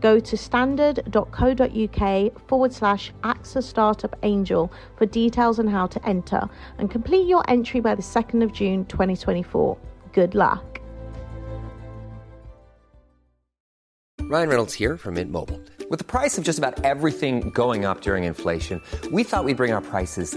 Go to standard.co.uk forward slash AXA Startup Angel for details on how to enter and complete your entry by the 2nd of June 2024. Good luck. Ryan Reynolds here from Mint Mobile. With the price of just about everything going up during inflation, we thought we'd bring our prices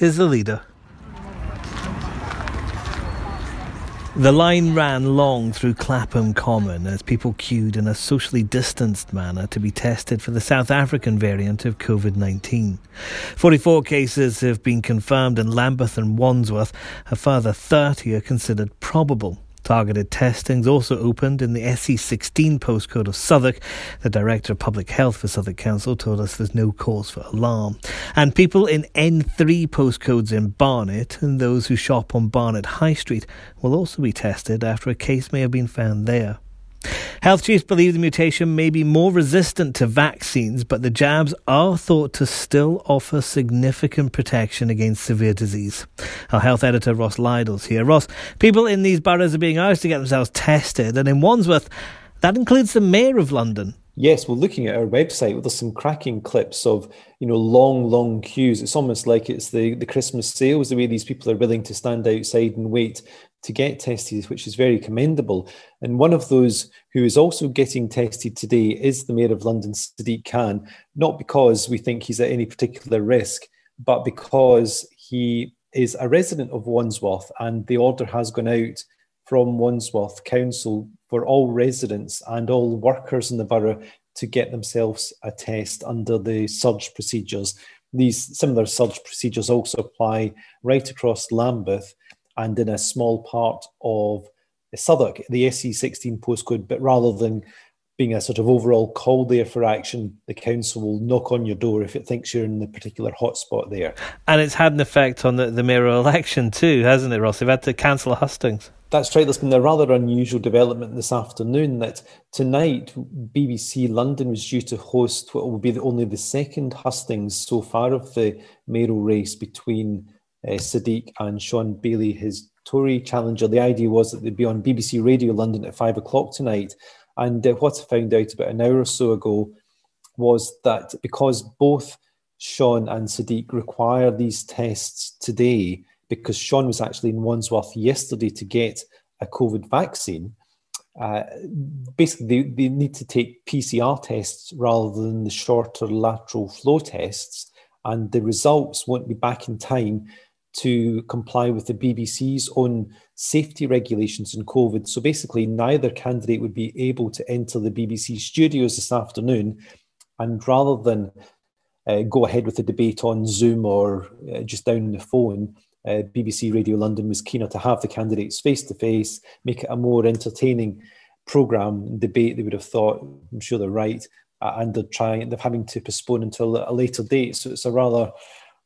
is The Leader. The line ran long through Clapham Common as people queued in a socially distanced manner to be tested for the South African variant of COVID 19. 44 cases have been confirmed in Lambeth and Wandsworth. A further 30 are considered probable. Targeted testings also opened in the SE16 postcode of Southwark. The Director of Public Health for Southwark Council told us there's no cause for alarm. And people in N3 postcodes in Barnet and those who shop on Barnet High Street will also be tested after a case may have been found there. Health chiefs believe the mutation may be more resistant to vaccines, but the jabs are thought to still offer significant protection against severe disease. Our health editor Ross Lydall's here. Ross, people in these boroughs are being asked to get themselves tested, and in Wandsworth, that includes the Mayor of London. Yes, well, looking at our website, there's some cracking clips of you know long, long queues. It's almost like it's the the Christmas sales, the way these people are willing to stand outside and wait to get tested, which is very commendable. And one of those who is also getting tested today is the Mayor of London, Sadiq Khan, not because we think he's at any particular risk, but because he is a resident of Wandsworth and the order has gone out from Wandsworth Council for all residents and all workers in the borough to get themselves a test under the surge procedures. These similar surge procedures also apply right across Lambeth and in a small part of Southwark, the SE16 postcode, but rather than being a sort of overall call there for action, the council will knock on your door if it thinks you're in the particular hotspot there. And it's had an effect on the, the mayoral election too, hasn't it, Ross? They've had to cancel hustings. That's right. There's been a rather unusual development this afternoon that tonight BBC London was due to host what will be the, only the second hustings so far of the mayoral race between uh, Sadiq and Shaun Bailey, his Tory challenger. The idea was that they'd be on BBC Radio London at five o'clock tonight. And uh, what I found out about an hour or so ago was that because both Shaun and Sadiq require these tests today, because Shaun was actually in Wandsworth yesterday to get a COVID vaccine, uh, basically they, they need to take PCR tests rather than the shorter lateral flow tests, and the results won't be back in time to comply with the BBC's own safety regulations in COVID. So basically, neither candidate would be able to enter the BBC studios this afternoon. And rather than uh, go ahead with the debate on Zoom or uh, just down the phone, uh, BBC Radio London was keener to have the candidates face to face, make it a more entertaining programme debate. They would have thought, I'm sure they're right, and they're trying, they're having to postpone until a later date. So it's a rather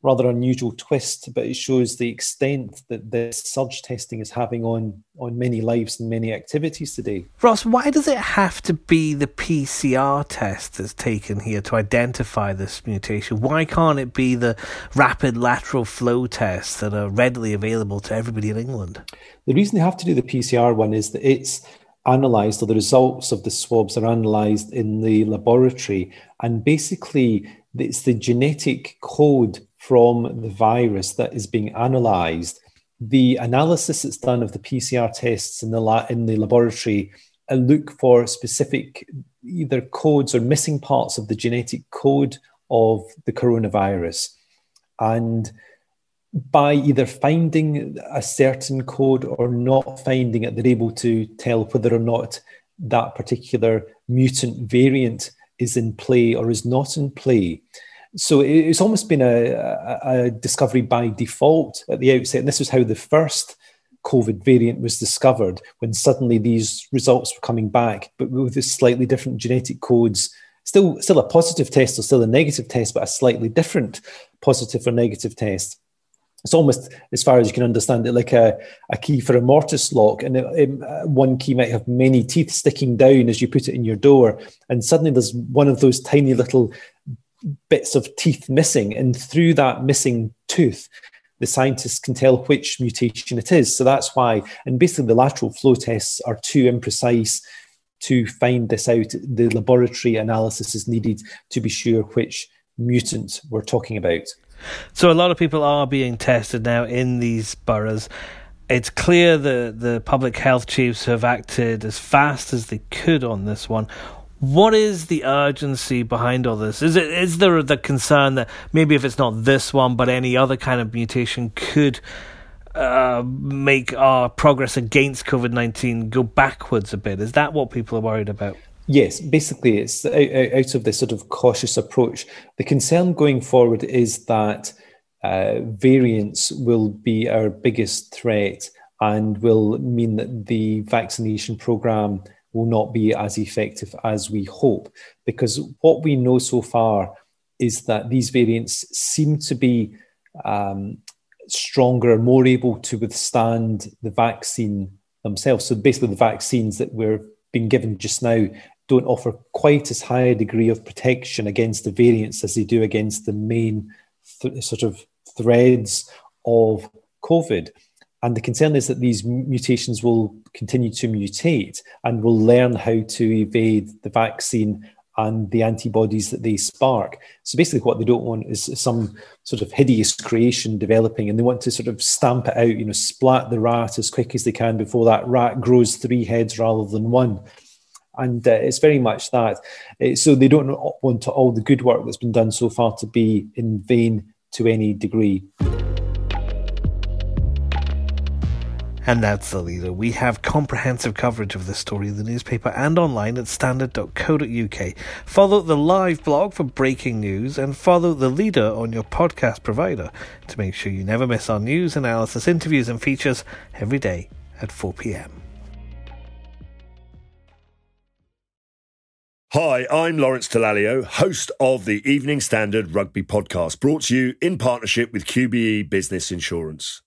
rather unusual twist, but it shows the extent that this surge testing is having on on many lives and many activities today. Ross, why does it have to be the PCR test that's taken here to identify this mutation? Why can't it be the rapid lateral flow tests that are readily available to everybody in England? The reason they have to do the PCR one is that it's analysed, or the results of the swabs are analysed in the laboratory, and basically it's the genetic code from the virus that is being analyzed. The analysis that's done of the PCR tests in the, la- in the laboratory uh, look for specific either codes or missing parts of the genetic code of the coronavirus. And by either finding a certain code or not finding it, they're able to tell whether or not that particular mutant variant is in play or is not in play. So it's almost been a, a, discovery by default at the outset. And this was how the first COVID variant was discovered when suddenly these results were coming back, but with slightly different genetic codes. Still, still a positive test or still a negative test, but a slightly different positive or negative test it's almost as far as you can understand it like a, a key for a mortise lock and it, it, uh, one key might have many teeth sticking down as you put it in your door and suddenly there's one of those tiny little bits of teeth missing and through that missing tooth the scientists can tell which mutation it is so that's why and basically the lateral flow tests are too imprecise to find this out the laboratory analysis is needed to be sure which mutant we're talking about so a lot of people are being tested now in these boroughs. It's clear that the public health chiefs have acted as fast as they could on this one. What is the urgency behind all this? Is it is there the concern that maybe if it's not this one, but any other kind of mutation could uh, make our progress against COVID nineteen go backwards a bit? Is that what people are worried about? Yes, basically, it's out of this sort of cautious approach. The concern going forward is that uh, variants will be our biggest threat and will mean that the vaccination program will not be as effective as we hope. Because what we know so far is that these variants seem to be um, stronger, more able to withstand the vaccine themselves. So basically, the vaccines that we're being given just now don't offer quite as high a degree of protection against the variants as they do against the main th- sort of threads of COVID. And the concern is that these mutations will continue to mutate and will learn how to evade the vaccine and the antibodies that they spark. So basically, what they don't want is some sort of hideous creation developing, and they want to sort of stamp it out, you know, splat the rat as quick as they can before that rat grows three heads rather than one and uh, it's very much that. Uh, so they don't want all the good work that's been done so far to be in vain to any degree. And that's the leader. We have comprehensive coverage of this story in the newspaper and online at standard.co.uk. Follow the live blog for breaking news and follow the leader on your podcast provider to make sure you never miss our news, analysis, interviews, and features every day at 4 pm. Hi, I'm Lawrence Dallaglio, host of the Evening Standard Rugby Podcast, brought to you in partnership with QBE Business Insurance.